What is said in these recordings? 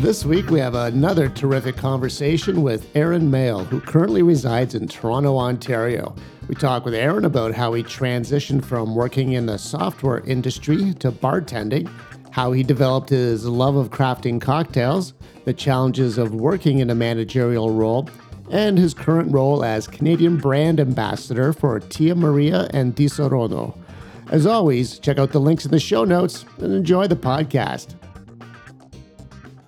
This week, we have another terrific conversation with Aaron Male, who currently resides in Toronto, Ontario. We talk with Aaron about how he transitioned from working in the software industry to bartending, how he developed his love of crafting cocktails, the challenges of working in a managerial role, and his current role as Canadian brand ambassador for Tia Maria and Disaronno. As always, check out the links in the show notes and enjoy the podcast.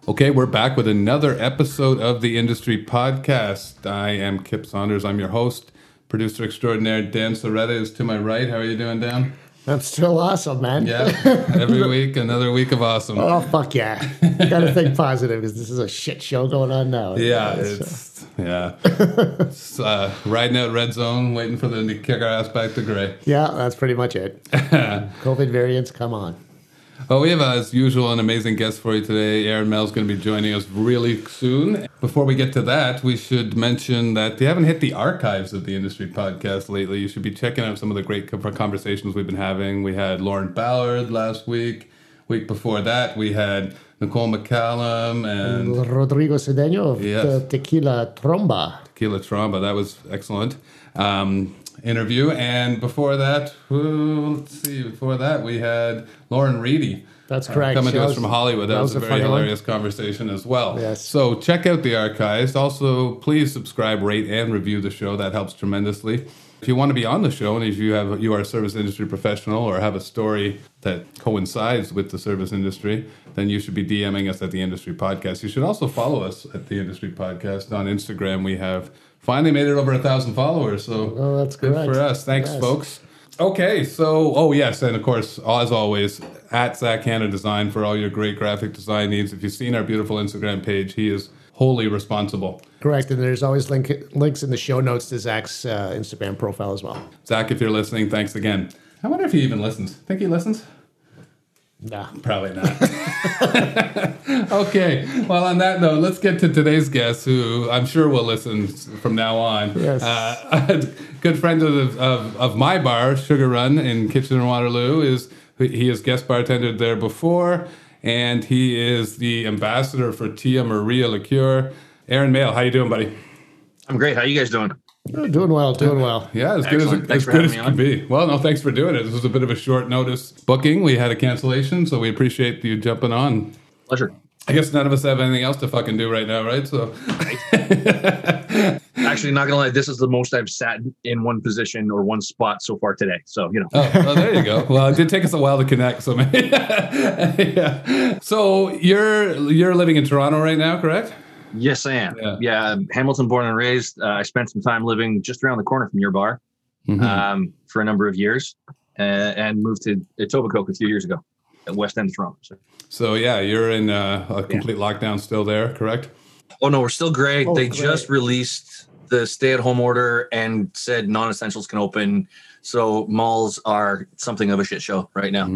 Okay, we're back with another episode of the Industry Podcast. I am Kip Saunders. I'm your host. Producer extraordinaire Dan Soretta is to my right. How are you doing, Dan? I'm still awesome, man. Yeah, every week, another week of awesome. Oh, fuck yeah. Gotta think positive because this is a shit show going on now. Yeah, it's, yeah. it's, uh, riding out red zone, waiting for them to kick our ass back to gray. Yeah, that's pretty much it. COVID variants, come on. Well, we have, as usual, an amazing guest for you today. Aaron Male is going to be joining us really soon. Before we get to that, we should mention that you haven't hit the archives of the Industry Podcast lately, you should be checking out some of the great conversations we've been having. We had Lauren Ballard last week. Week before that, we had Nicole McCallum and Rodrigo Cedeno of Yes. Tequila Tromba. Tequila Tromba. That was excellent. Um, interview. And before that, let's see, before that, we had Lauren Reedy. That's uh, correct. coming That to us from Hollywood. That, that was, was a very funny one. hilarious conversation as well. Yes. So check out the archives. Also, please subscribe, rate, and review the show. That helps tremendously. If you want to be on the show, and if you have you are a service industry professional or have a story that coincides with the service industry, then you should be DMing us at the Industry Podcast. You should also follow us at the Industry Podcast on Instagram. We have finally made it over a thousand followers. So Oh, that's good correct. for us. Thanks, Yes. folks. Okay, so oh yes, and of course, as always, at Zak Hannah Design for all your great graphic design needs. If you've seen our beautiful Instagram page, he is wholly responsible. Correct. And there's always link, links in the show notes to Zak's uh, Instagram profile as well. Zak, if you're listening, thanks again. I wonder if he even listens. Think he listens? Nah. Probably not. okay. Well, on that note, let's get to today's guest, who I'm sure will listen from now on. Yes. Uh, a good friend of, of, of my bar, Sugar Run in Kitchener Waterloo, is he has guest bartended there before, and he is the ambassador for Tia Maria Liqueur. Aaron Male, how you doing, buddy? I'm great. How you guys doing? Oh, doing well, doing well. Yeah, as good as, it, Thanks as good as having it me could be. Well, no, thanks for doing it. This was a bit of a short notice booking. We had a cancellation, so we appreciate you jumping on. Pleasure. I guess none of us have anything else to fucking do right now, right? So, Actually, not gonna lie, this is the most I've sat in one position or one spot so far today. So you know, oh, well, there you go. Well, it did take us a while to connect, so maybe. yeah. So you're you're living in Toronto right now, correct? Yes, I am. Yeah. Yeah, Hamilton, born and raised. Uh, I spent some time living just around the corner from your bar Mhm. um, for a number of years, uh, and moved to Etobicoke a few years ago, at West End of Toronto. So. so yeah, you're in uh, a complete lockdown still there, correct? Oh no, we're still great. Oh, they great. just released the stay-at-home order and said non-essentials can open. So malls are something of a shit show right now.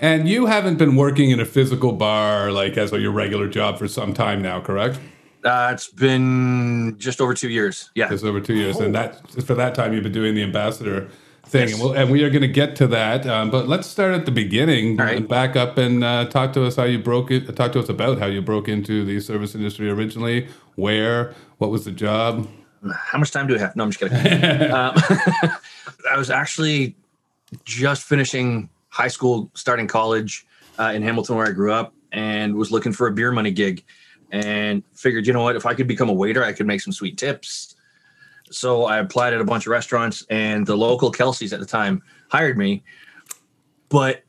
And you haven't been working in a physical bar like as your regular job for some time now, correct? Uh, it's been just over two years. Yeah. It's over two years, and that for that time you've been doing the ambassador thing, Yes. and, we'll, and we are going to get to that. Um, but let's start at the beginning right. and back up and uh, talk to us how you broke it. Talk to us about how you broke into the service industry originally. Where? What was the job? How much time do we have? No, I'm just kidding. um, I was actually just finishing high school, starting college uh, in Hamilton, where I grew up, and was looking for a beer money gig, and figured, you know what, if I could become a waiter, I could make some sweet tips. So I applied at a bunch of restaurants, and the local Kelsey's at the time hired me, but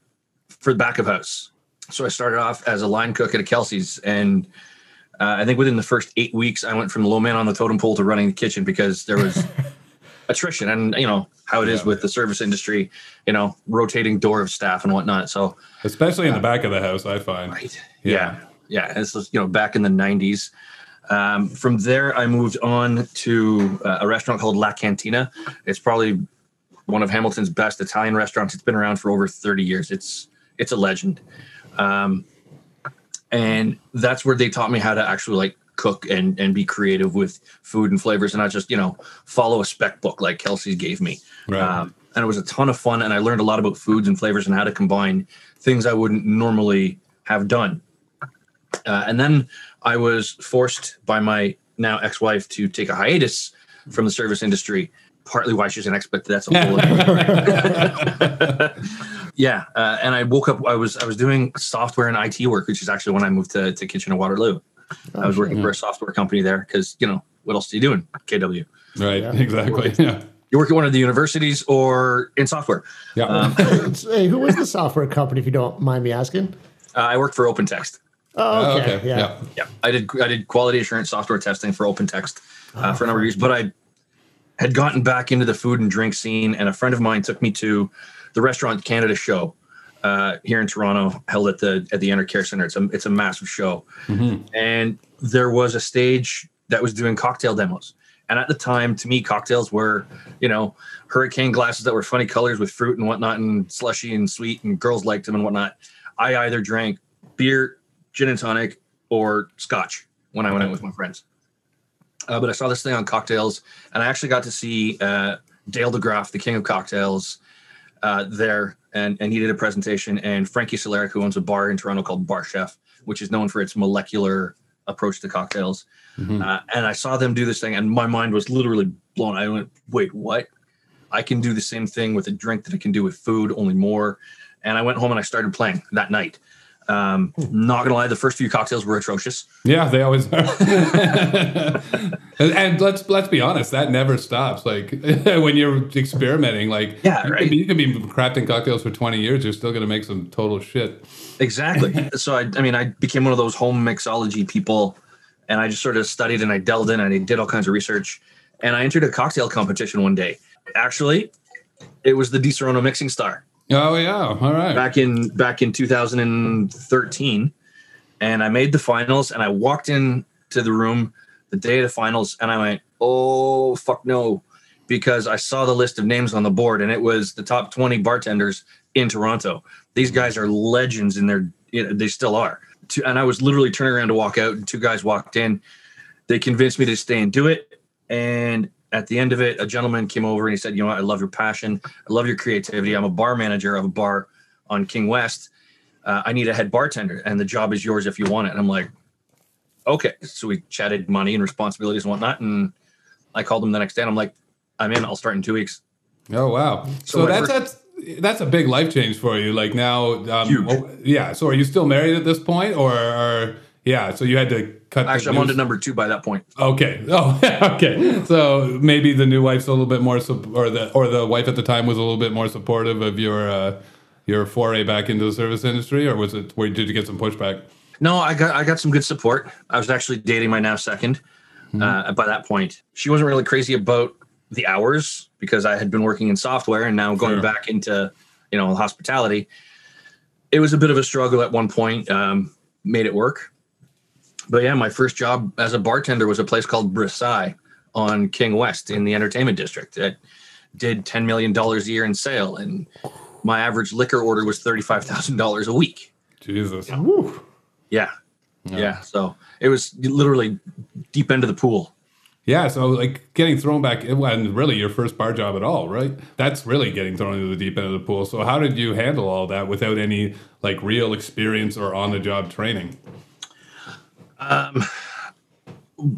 for the back of house. So I started off as a line cook at a Kelsey's, and uh, I think within the first eight weeks, I went from the low man on the totem pole to running the kitchen because there was attrition, and you know how it is Yeah. with the service industry, you know, rotating door of staff and whatnot. So Especially in the back of the house, I find. Right. Yeah. Yeah. Yeah. This was, you know, back in the 90s. Um, from there, I moved on to uh, a restaurant called La Cantina. It's probably one of Hamilton's best Italian restaurants. It's been around for over 30 years. It's it's a legend. Um, and that's where they taught me how to actually like cook and and be creative with food and flavors and not just you know follow a spec book like Kelsey gave me. Right. Um, and it was a ton of fun, and I learned a lot about foods and flavors and how to combine things I wouldn't normally have done. Uh, and then I was forced by my now ex-wife to take a hiatus from the service industry. Partly why she's an expert. That's a whole. Other Yeah, uh, and I woke up. I was I was doing software and IT work, which is actually when I moved to, to Kitchener Waterloo. I was working for a software company there because you know what else are you doing? KW. Right. Yeah. Exactly. Yeah. You work at one of the universities or in software. Yeah. Um, hey, who was the software company, if you don't mind me asking? Uh, I work for OpenText. Oh, okay. okay. Yeah. Yeah. Yeah, I did. I did quality assurance software testing for OpenText uh, for a number of years, but I had gotten back into the food and drink scene, and a friend of mine took me to the Restaurant Canada show uh, here in Toronto, held at the at the Enercare Center. It's a it's a massive show, and there was a stage that was doing cocktail demos. And at the time, to me, cocktails were, you know, hurricane glasses that were funny colors with fruit and whatnot, and slushy and sweet, and girls liked them and whatnot. I either drank beer, gin and tonic, or scotch when I went out with my friends. Uh, but I saw this thing on cocktails, and I actually got to see uh, Dale DeGroff, the king of cocktails, uh, there, and, and he did a presentation. And Frankie Solarik, who owns a bar in Toronto called Bar Chef, which is known for its molecular approach to cocktails. Uh, and I saw them do this thing, and my mind was literally blown. I went, "Wait, what? I can do the same thing with a drink that I can do with food, only more." And I went home and I started playing that night. Um, not gonna lie, the first few cocktails were atrocious. Yeah, they always are. and, and let's let's be honest, that never stops. Like when you're experimenting, like Yeah, you, right. can be, you can be crafting cocktails for 20 years, you're still gonna make some total shit. Exactly. so I, I mean, I became one of those home mixology people, and I just sort of studied and I delved in and I did all kinds of research, and I entered a cocktail competition one day. Actually, it was the Disaronno Mixing Star Oh yeah, all right. back in back in 2013, and I made the finals. And I walked in to the room the day of the finals, and I went, "Oh fuck no," because I saw the list of names on the board, and it was the top 20 bartenders in Toronto. These guys are legends you know, they still are. And I was literally turning around to walk out, and two guys walked in. They convinced me to stay and do it. And at the end of it, a gentleman came over and he said, "You know what? I love your passion. I love your creativity. I'm a bar manager of a bar on King West. Uh, I need a head bartender, and the job is yours if you want it." And I'm like, "Okay." So we chatted money and responsibilities and whatnot, and I called him the next day, and I'm like, "I'm in. I'll start in two weeks." Oh wow. So, So that's that's that's a big life change for you. Like now, um, Huge. yeah. So are you still married at this point, or, or yeah? So you had to cut. Actually, I'm on to number two by that point. Okay. Oh, okay. So maybe the new wife's a little bit more, or the or the wife at the time was a little bit more supportive of your uh, your foray back into the service industry, or was it? Where did you get some pushback? No, I got I got some good support. I was actually dating my now 2nd uh, by that point. She wasn't really crazy about the hours because I had been working in software and now going Sure. back into you know hospitality. It was a bit of a struggle at one point. Um, made it work, but yeah, my first job as a bartender was a place called Versailles on King West in the entertainment district. that did ten million dollars a year in sale, and my average liquor order was thirty five thousand dollars a week. Jesus. Woo. Yeah. yeah. So it was literally deep into the pool. Yeah. So like getting thrown back, and really your first bar job at all, right? That's really getting thrown into the deep end of the pool. So how did you handle all that without any like real experience or on the job training? Um,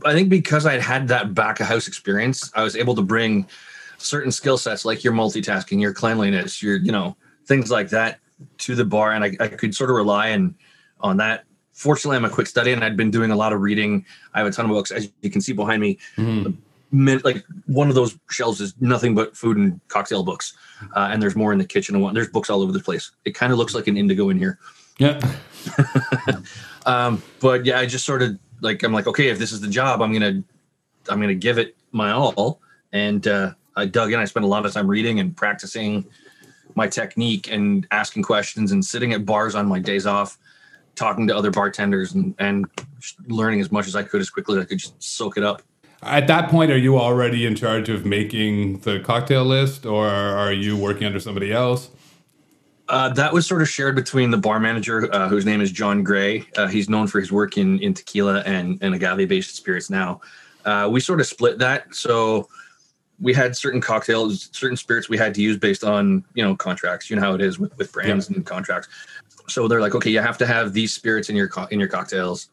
I think because I'd had that back of house experience, I was able to bring certain skill sets like your multitasking, your cleanliness, your, you know, things like that to the bar. And I, I could sort of rely on, on that. Fortunately, I'm a quick study and I'd been doing a lot of reading. I have a ton of books, as you can see behind me. min- like one of those shelves is nothing but food and cocktail books, uh, and there's more in the kitchen and. There's books all over the place. It kind of looks like an indigo in here. Yeah. Um, but yeah, I just sort of like I'm like, okay, if this is the job, I'm gonna I'm gonna give it my all. And uh, I dug in. I spent a lot of time reading and practicing my technique and asking questions and sitting at bars on my days off, talking to other bartenders and and learning as much as I could as quickly as I could just soak it up. At that point, are you already in charge of making the cocktail list, or are you working under somebody else? Uh, that was sort of shared between the bar manager, uh, whose name is John Gray. Uh, he's known for his work in, in tequila and, and agave-based spirits now. Uh, we sort of split that. So we had certain cocktails, certain spirits we had to use based on, you know, contracts. You know how it is with, with brands and contracts. So they're like, okay, you have to have these spirits in your co- in your cocktails.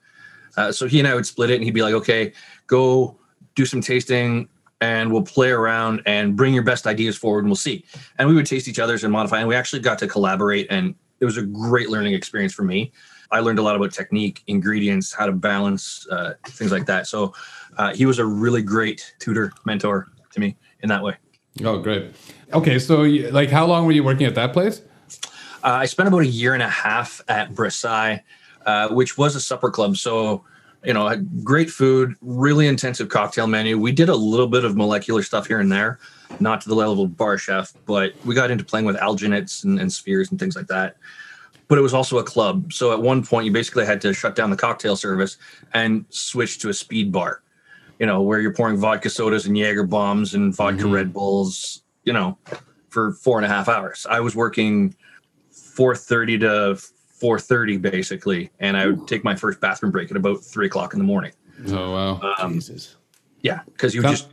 Uh, so he and I would split it, and he'd be like, okay, go do some tasting, and we'll play around and bring your best ideas forward, and we'll see. And we would taste each other's and modify, and we actually got to collaborate, and it was a great learning experience for me. I learned a lot about technique, ingredients, how to balance, uh, things like that. So uh, he was a really great tutor, mentor to me in that way. Oh, great. Okay, so like, how long were you working at that place? Uh, I spent about a year and a half at Versailles, uh, which was a supper club. So, you know, great food, really intensive cocktail menu. We did a little bit of molecular stuff here and there, not to the level of bar chef, but we got into playing with alginates and, and spheres and things like that. But it was also a club. So at one point, you basically had to shut down the cocktail service and switch to a speed bar, you know, where you're pouring vodka sodas and Jaeger bombs and vodka Red Bulls, you know, for four and a half hours. I was working 4.30 to 4.30 basically and i would take my first bathroom break at about 3 o'clock in the morning Oh, wow. um, Jesus. yeah because you Come- just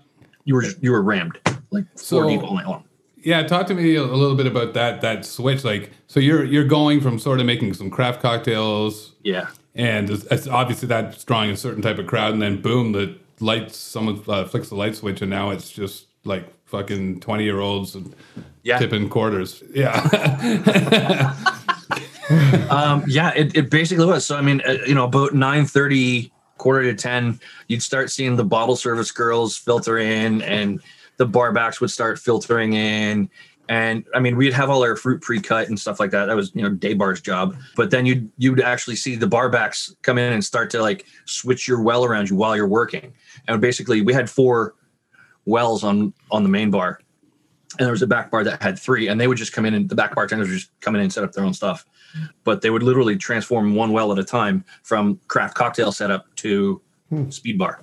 you were just, you were rammed like four So- deep all night long Yeah, talk to me a little bit about that that switch. Like, so you're you're going from sort of making some craft cocktails, yeah and it's, it's obviously that's drawing a certain type of crowd, and then boom, the lights, someone uh, flicks the light switch, and now it's just like fucking twenty year olds and yeah. tipping quarters. Yeah, um, yeah it, it basically was. So i mean uh, you know about 9.30 quarter to 10 you'd start seeing the bottle service girls filter in and the barbacks would start filtering in and i mean we'd have all our fruit pre-cut and stuff like that. That was you know day bar's job. But then you'd you'd actually see the barbacks come in and start to like switch your well around you while you're working. And basically we had four wells on on the main bar. And there was a back bar that had three and they would just come in and the back bartenders would just come in and set up their own stuff. But they would literally transform one well at a time from craft cocktail setup to hmm. speed bar.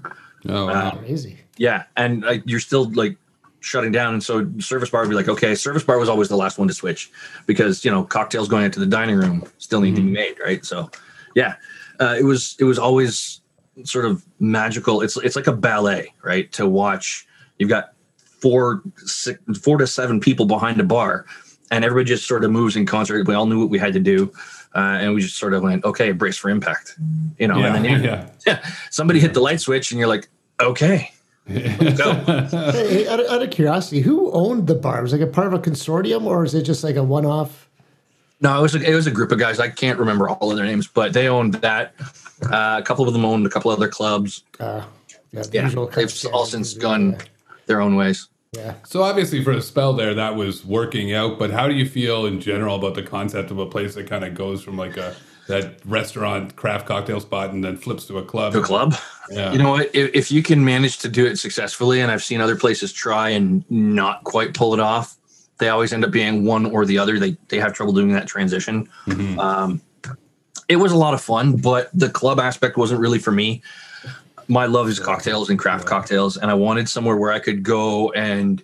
Oh, uh, wow. Crazy. yeah and like you're still like shutting down. And so service bar would be like okay service bar was always the last one to switch because you know cocktails going into the dining room still need to be made right? So yeah uh, it was it was always sort of magical. It's it's like a ballet right? To watch you've got four six, four to seven people behind a bar and everybody just sort of moves in concert. We all knew what we had to do uh, and we just sort of went okay brace for impact you know yeah, and then yeah. yeah, somebody hit the light switch and you're like okay Hey, out, of, out of curiosity, who owned the bar? Was it like a part of a consortium, or is it just like a one-off? No, it was a, it was a group of guys. I can't remember all of their names, but they owned that. Uh, a couple of them owned a couple other clubs. Uh, yeah, the Yeah, usual they've all standards, since gone their own ways. Yeah. So obviously, for a spell there, that was working out. But how do you feel in general about the concept of a place that kind of goes from like a that restaurant craft cocktail spot and then flips to a club? To a club. Yeah. You know what? If, if you can manage to do it successfully, and I've seen other places try and not quite pull it off, they always end up being one or the other. They they have trouble doing that transition. Mhm. Um, it was a lot of fun, but the club aspect wasn't really for me. My love is cocktails and craft cocktails, and I wanted somewhere where I could go and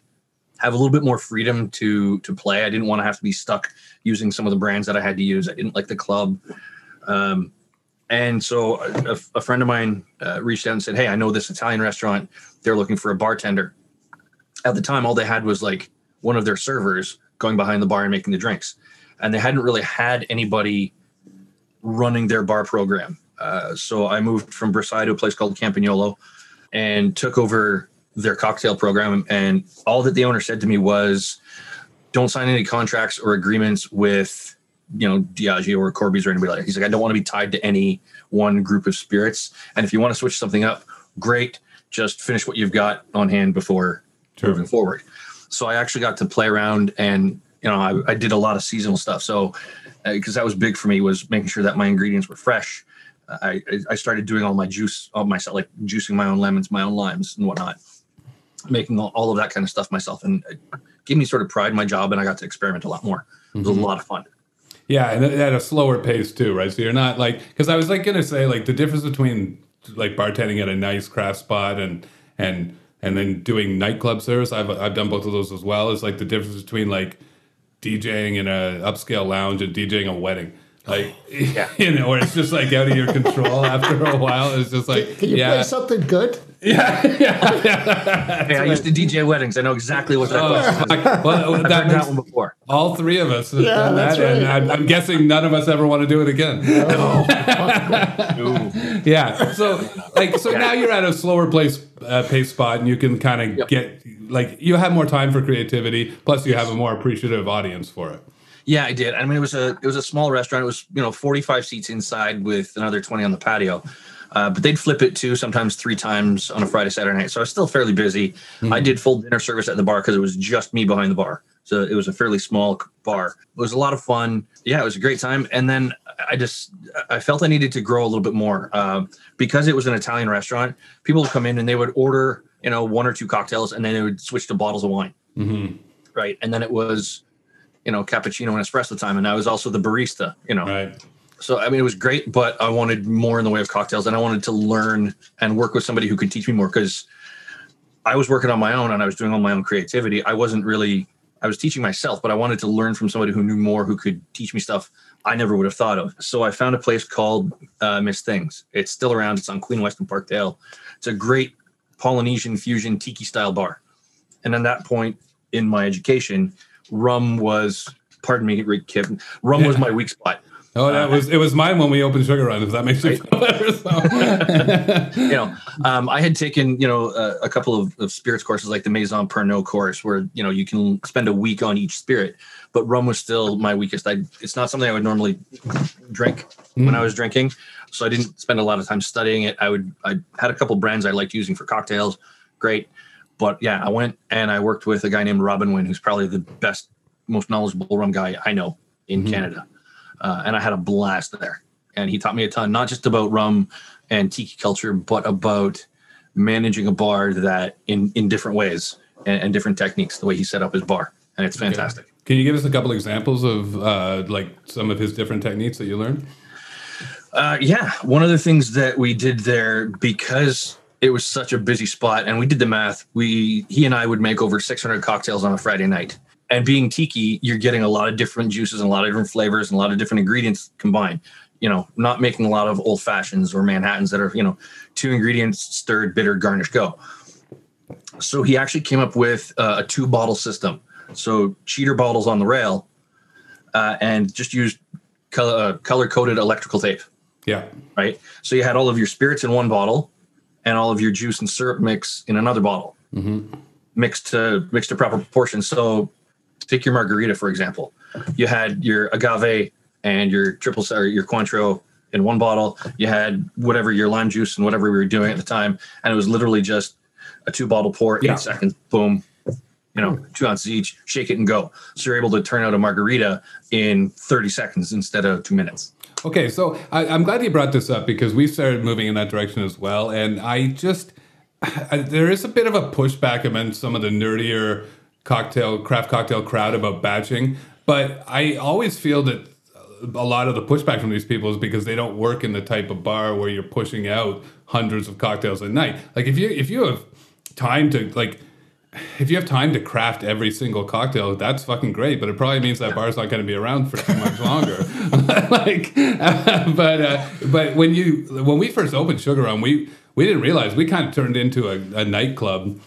have a little bit more freedom to to play. I didn't want to have to be stuck using some of the brands that I had to use. I didn't like the club. Um, and so a, a friend of mine uh, reached out and said, "Hey, I know this Italian restaurant. They're looking for a bartender." At the time, all they had was like one of their servers going behind the bar and making the drinks, and they hadn't really had anybody running their bar program. Uh, so I moved from Versailles to a place called Campagnolo and took over their cocktail program. And all that the owner said to me was, "Don't sign any contracts or agreements with." you know Diageo or Corby's or anybody like that. He's like, I don't want to be tied to any one group of spirits. And if you want to switch something up, great. Just finish what you've got on hand before Sure. moving forward. So I actually got to play around and you know I, I did a lot of seasonal stuff. So uh, because that was big for me was making sure that my ingredients were fresh. I I- I started doing all my juice all myself, like juicing my own lemons, my own limes, and whatnot, making all, all of that kind of stuff myself, and it gave me sort of pride in my job, and I got to experiment a lot more. It was a mm-hmm. lot of fun. Yeah, and at a slower pace too, right? So you're not like because I was like gonna say like the difference between like bartending at a nice craft spot and and and then doing nightclub service. I've I've done both of those as well. Is like the difference between like DJing in a upscale lounge and DJing a wedding. Like you know, where it's just like out of your control after a while. It's just like Can you yeah, play something good? Yeah, yeah, yeah. Hey, I used to DJ weddings. I know exactly what that question is. Well, I've that that one before. all three of us have Yeah, done that's that, and right. I'm, I'm guessing none of us ever want to do it again. Ooh. Yeah. So like so now you're at a slower place uh, pace spot and you can kind of Yep. get like you have more time for creativity plus you have a more appreciative audience for it. Yeah, I did. I mean, it was a it was a small restaurant. It was you know 45 seats inside with another 20 on the patio. Uh, but they'd flip it two, sometimes three times on a Friday, Saturday night. So I was still fairly busy. I did full dinner service at the bar because it was just me behind the bar. So it was a fairly small bar. It was a lot of fun. Yeah, it was a great time. And then I just I felt I needed to grow a little bit more uh, because it was an Italian restaurant. People would come in and they would order you know one or two cocktails and then they would switch to bottles of wine. Mm-hmm. Right, and then it was you know cappuccino and espresso time, and I was also the barista. You know, Right. so I mean, it was great, but I wanted more in the way of cocktails, and I wanted to learn and work with somebody who could teach me more because I was working on my own and I was doing all my own creativity. I wasn't really I was teaching myself, but I wanted to learn from somebody who knew more, who could teach me stuff I never would have thought of. So I found a place called uh, Miss Thing's. It's still around. It's on Queen West and Parkdale. It's a great Polynesian fusion tiki style bar. And at that point in my education, rum was, pardon me, Rick Kip, rum was my weak spot. Oh, that was it was mine when we opened Sugar Run. If that makes you feel better. So. you know, um, I had taken, you know, a, a couple of, of spirits courses like the Maison Pernod course where, you know, you can spend a week on each spirit, but rum was still my weakest. I, it's not something I would normally drink when I was drinking. So I didn't spend a lot of time studying it. I would, I had a couple brands I liked using for cocktails. Great. But yeah, I went and I worked with a guy named Robin Wynn, who's probably the best, most knowledgeable rum guy I know in Canada. Uh, and I had a blast there. And he taught me a ton, not just about rum and tiki culture, but about managing a bar that in in different ways and, and different techniques. The way he set up his bar, and it's fantastic. Can you give us a couple examples of uh, like some of his different techniques that you learned? Uh, yeah, one of the things that we did there because it was such a busy spot, and we did the math. We he and I would make over 600 cocktails on a Friday night. And being tiki, you're getting a lot of different juices and a lot of different flavors and a lot of different ingredients combined. You know, not making a lot of old fashions or Manhattans that are you know two ingredients stirred, bitter, garnish, go. So he actually came up with uh, a two bottle system. So cheater bottles on the rail, uh, and just used color uh, color coded electrical tape Yeah. right? So you had all of your spirits in one bottle, and all of your juice and syrup mix in another bottle, mm-hmm. mixed to mixed to proper proportions. So take your margarita for example. You had your agave and your triple or your Cointreau in one bottle. You had whatever your lime juice and whatever we were doing at the time, and it was literally just a two bottle pour, eight Yeah. seconds, boom. You know, two ounces each, shake it and go. So you're able to turn out a margarita in 30 seconds instead of two minutes. Okay, so I, I'm glad you brought this up because we started moving in that direction as well, and I just I, there is a bit of a pushback amongst some of the nerdier cocktail craft cocktail crowd about batching, but I always feel that a lot of the pushback from these people is because they don't work in the type of bar where you're pushing out hundreds of cocktails a night. Like if you if you have time to like if you have time to craft every single cocktail, that's fucking great. But it probably means that bar's not going to be around for too much longer. like, but uh, but when you when we first opened Sugar we we didn't realize we kind of turned into a, a nightclub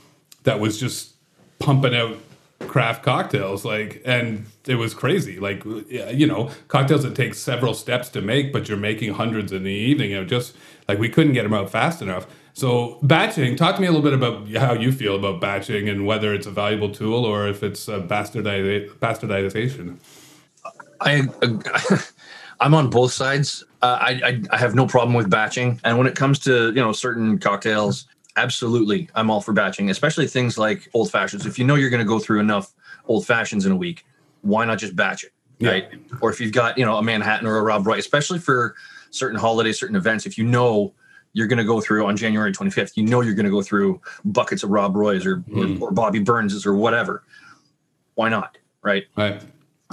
that was just pumping out craft cocktails like and it was crazy like you know cocktails that take several steps to make but you're making hundreds in the evening it just like we couldn't get them out fast enough so batching talk to me a little bit about how you feel about batching and whether it's a valuable tool or if it's a bastardiza- bastardization I I'm on both sides. Uh, I, I I have no problem with batching, and when it comes to you know certain cocktails, absolutely, I'm all for batching, especially things like old fashions. If you know you're going to go through enough old fashions in a week, why not just batch it, Yeah. right? Or if you've got you know a Manhattan or a Rob Roy, especially for certain holidays, certain events, if you know you're going to go through on January 25th, you know you're going to go through buckets of Rob Roys or, Mm. or or Bobby Burns's or whatever. Why not, right? right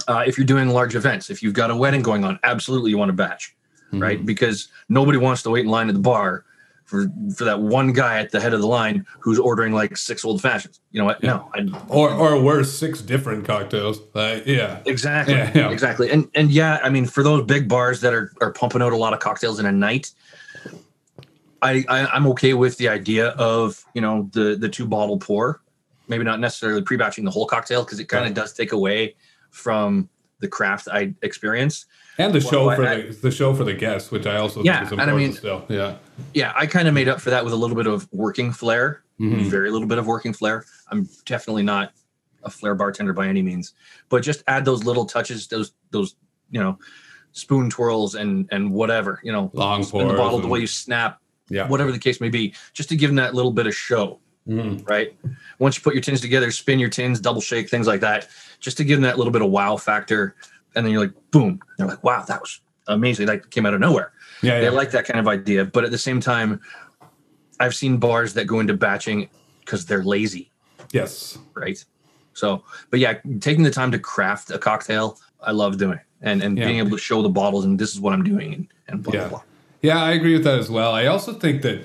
uh, if you're doing large events, if you've got a wedding going on, absolutely you want to batch, Mm-hmm. right? Because nobody wants to wait in line at the bar for for that one guy at the head of the line who's ordering like six old fashions. You know what? No, I, or or worse six different cocktails like yeah exactly, Yeah, yeah. exactly. And and yeah, I mean, for those big bars that are are pumping out a lot of cocktails in a night, I, I I'm okay with the idea of you know the the two bottle pour, maybe not necessarily pre-batching the whole cocktail because it kind of does take away from the craft I experience. And the Well, show for I- the, the show for the guests, which I also Yeah, think is and I mean- still. Yeah. Yeah, I kind of made up for that with a little bit of working flair, Mhm. very little bit of working flair. I'm definitely not a flair bartender by any means, but just add those little touches, those those you know spoon twirls and and whatever you know Long spin the bottle the way you snap Yeah. whatever the case may be, just to give them that little bit of show, Mhm. right? Once you put your tins together, spin your tins, double shake, things like that, just to give them that little bit of wow factor. And then you're like, boom. They're like, wow, that was amazing. That came out of nowhere. Yeah. They yeah. like that kind of idea. But at the same time, I've seen bars that go into batching because they're lazy, yes. right? So, but yeah, taking the time to craft a cocktail, I love doing. And and Yeah. being able to show the bottles and this is what I'm doing and, and blah, Yeah. blah, blah. Yeah, I agree with that as well. I also think that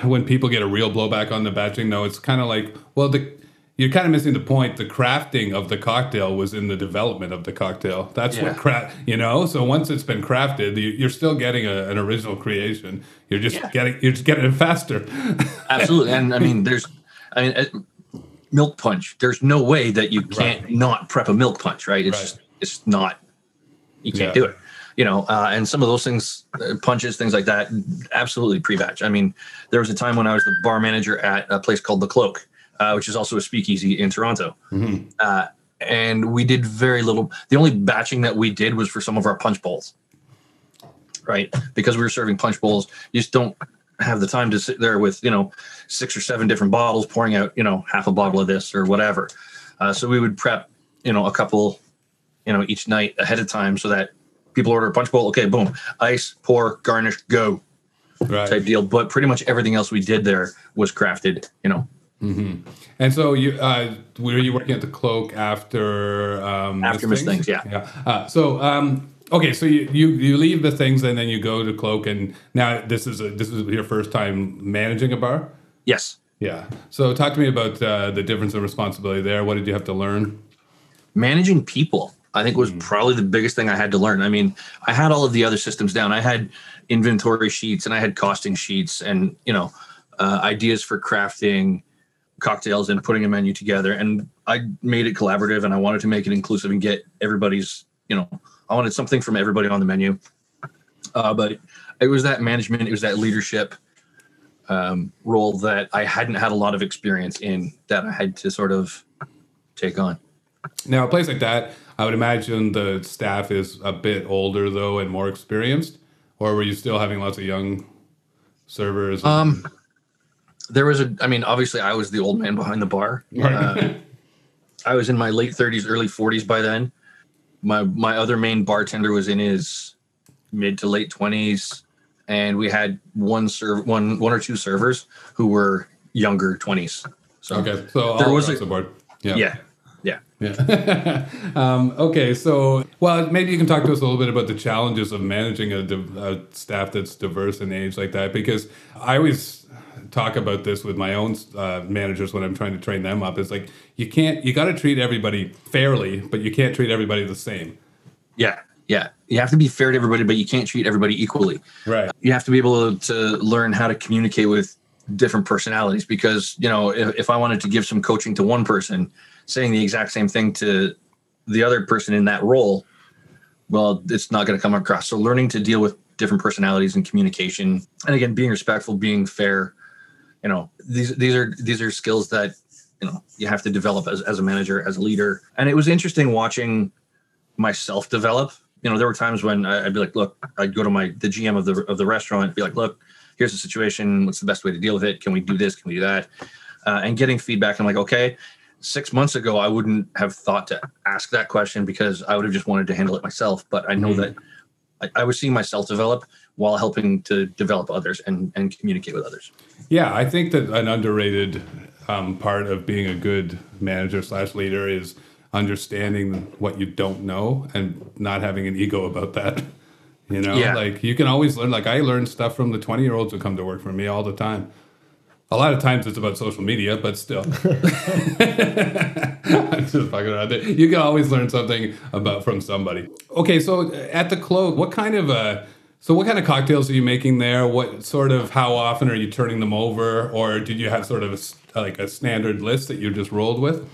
when people get a real blowback on the batching, though, it's kind of like, well, the you're kind of missing the point. The crafting of the cocktail was in the development of the cocktail. That's Yeah. what craft, you know. So once it's been crafted, you- you're still getting a, an original creation. You're just Yeah. getting, you're just getting it faster. Absolutely. And I mean, there's, I mean, uh, milk punch. There's no way that you can't not prep a milk punch, right? It's Right. just, it's not, you can't Yeah. do it. You know, uh, and some of those things, uh, punches, things like that, absolutely pre-batch. I mean, there was a time when I was the bar manager at a place called the Cloak, uh, which is also a speakeasy in Toronto. Uh, and we did very little. The only batching that we did was for some of our punch bowls, right? Because we were serving punch bowls, you just don't have the time to sit there with you know six or seven different bottles pouring out you know half a bottle of this or whatever. Uh, so we would prep you know a couple you know each night ahead of time so that people order a punch bowl. Okay, boom, ice, pour, garnish, go right. type deal. But pretty much everything else we did there was crafted. You know, And so you uh, were you working at the cloak after um, After Miss Thing's, yeah. yeah. Uh, so um, okay, so you, you you leave the things and then you go to cloak and now this is a, this is your first time managing a bar. yes. Yeah. So talk to me about uh, the difference of responsibility there. What did you have to learn? managing people i think was probably the biggest thing i had to learn. I mean i had all of the other systems down. I had inventory sheets and i had costing sheets and you know uh, ideas for crafting cocktails and putting a menu together. And i made it collaborative and i wanted to make it inclusive and get everybody's you know i wanted something from everybody on the menu. Uh, but it was that management it was that leadership um, role that i hadn't had a lot of experience in that i had to sort of take on. Now, a place like that, I would imagine the staff is a bit older though and more experienced, or were you still having lots of young servers? Um, there was a. I mean, obviously, I was the old man behind the bar. Uh, I was in my late 30s, early 40s by then. My my other main bartender was in his mid to late 20s, and we had one serve one one or two servers who were younger 20s. So okay, so there was a- board. Yeah. yeah, yeah. Um, okay, so well, maybe you can talk to us a little bit about the challenges of managing a, div- a staff that's diverse in age like that, because I always talk about this with my own uh, managers when I'm trying to train them up. It's like you can't, you got to treat everybody fairly, but you can't treat everybody the same. Yeah, yeah. You have to be fair to everybody, but you can't treat everybody equally. Right. You have to be able to learn how to communicate with different personalities because, you know, if, if I wanted to give some coaching to one person, saying the exact same thing to the other person in that role, well, it's not going to come across. So learning to deal with different personalities and communication, and again, being respectful, being fair, you know, these these are these are skills that you know you have to develop as, as a manager, as a leader. And it was interesting watching myself develop. You know, there were times when I'd be like, look, I'd go to my the GM of the of the restaurant, be like, look, here's the situation. What's the best way to deal with it? Can we do this? Can we do that? Uh, and getting feedback. I'm like, okay. Six months ago, I wouldn't have thought to ask that question because I would have just wanted to handle it myself. But I know Mhm. that I, I was seeing myself develop while helping to develop others and and communicate with others. Yeah, I think that an underrated um, part of being a good manager slash leader is understanding what you don't know and not having an ego about that. You know, Yeah. like you can always learn. Like I learn stuff from the twenty year olds who come to work for me all the time. A lot of times it's about social media, but still, I'm just fucking around there. You can always learn something about from somebody. Okay, so at the cloak, what kind of uh, So, what kind of cocktails are you making there? What sort of, how often are you turning them over, or did you have sort of a, like a standard list that you just rolled with?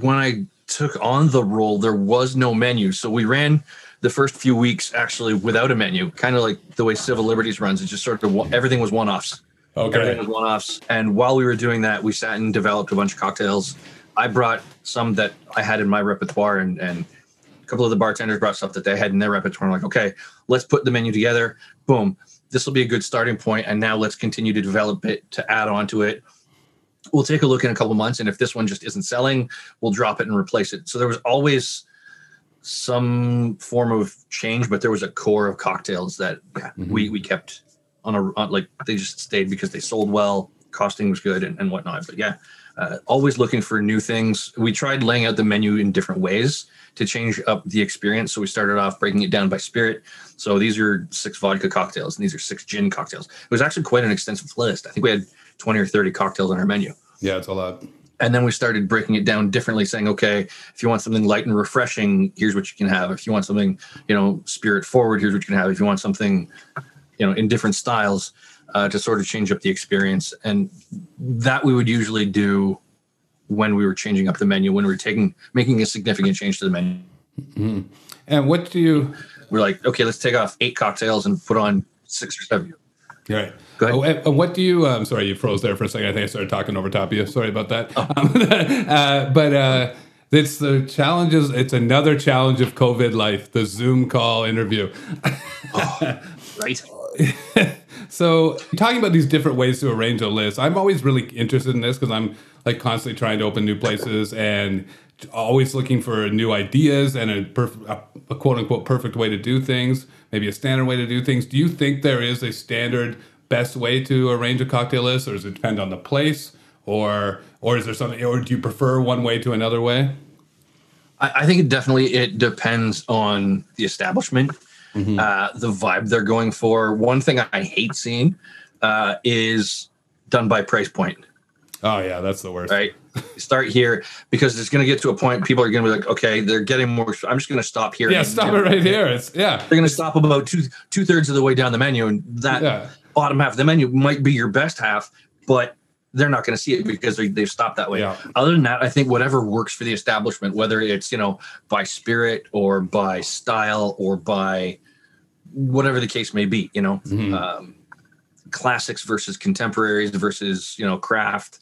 When I took on the role, there was no menu, so we ran the first few weeks actually without a menu, kind of like the way Civil Liberties runs. It just sort of everything was one offs. Okay. One offs. And while we were doing that, we sat and developed a bunch of cocktails. I brought some that I had in my repertoire, and and a couple of the bartenders brought stuff that they had in their repertoire. I'm like, okay, let's put the menu together. Boom. This will be a good starting point, and now let's continue to develop it to add on to it. We'll take a look in a couple months, and if this one just isn't selling, we'll drop it and replace it. So there was always some form of change, but there was a core of cocktails that mm-hmm. we we kept on a on, like they just stayed because they sold well, costing was good, and, and whatnot. But yeah, uh, always looking for new things. We tried laying out the menu in different ways to change up the experience. So we started off breaking it down by spirit. So these are six vodka cocktails and these are six gin cocktails. It was actually quite an extensive list. I think we had 20 or 30 cocktails on our menu. Yeah, it's a lot. And then we started breaking it down differently, saying, okay, if you want something light and refreshing, here's what you can have. If you want something, you know, spirit forward, here's what you can have. If you want something, you know, in different styles, uh, to sort of change up the experience. And that we would usually do when we were changing up the menu, when we were taking making a significant change to the menu. Mm-hmm. And what do you? We're like, okay, let's take off eight cocktails and put on six or seven. Right. Go ahead. Oh, what do you? I'm um, sorry, you froze there for a second. I think I started talking over top of you. Sorry about that. Oh. Um, uh, but uh, it's the challenges. It's another challenge of COVID life. The Zoom call interview. oh, right. so talking about these different ways to arrange a list, I'm always really interested in this because I'm like constantly trying to open new places and always looking for new ideas and a, perf- a, quote unquote perfect way to do things, maybe a standard way to do things. Do you think there is a standard best way to arrange a cocktail list, or does it depend on the place, or or is there something, or do you prefer one way to another way? I, I think it definitely it depends on the establishment, mm-hmm. uh, the vibe they're going for. One thing I hate seeing uh, is done by price point. Oh yeah, that's the worst. Right. Start here because it's going to get to a point. People are going to be like, okay, they're getting more. I'm just going to stop here. Yeah, stop it right here. It's yeah. They're going to stop about two two thirds of the way down the menu, and that yeah. bottom half of the menu might be your best half, but they're not going to see it because they, have stopped that way. Yeah. Other than that, I think whatever works for the establishment, whether it's you know by spirit or by style or by whatever the case may be, you know, mm-hmm. um, classics versus contemporaries versus you know craft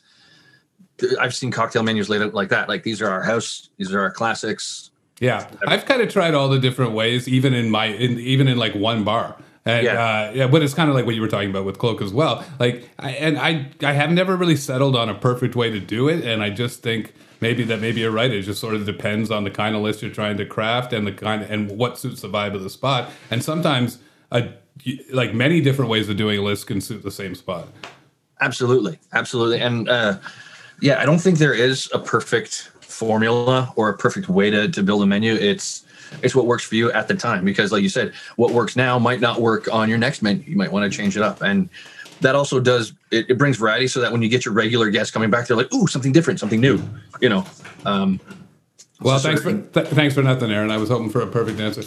I've seen cocktail menus laid out like that. Like these are our house, these are our classics. Yeah, I've kind of tried all the different ways, even in my, in, even in like one bar. And, yeah. Uh, yeah, but it's kind of like what you were talking about with cloak as well. Like, I, and I, I have never really settled on a perfect way to do it, and I just think maybe that maybe you're right. It just sort of depends on the kind of list you're trying to craft and the kind of, and what suits the vibe of the spot. And sometimes, a, like many different ways of doing a list can suit the same spot. Absolutely, absolutely, and uh, yeah, I don't think there is a perfect formula or a perfect way to, to build a menu. It's it's what works for you at the time because like you said, what works now might not work on your next menu. You might want to change it up. And that also does it, it brings variety so that when you get your regular guests coming back, they're like, ooh, something different, something new. You know. Um, well, thanks for th- thanks for nothing, Aaron. I was hoping for a perfect answer.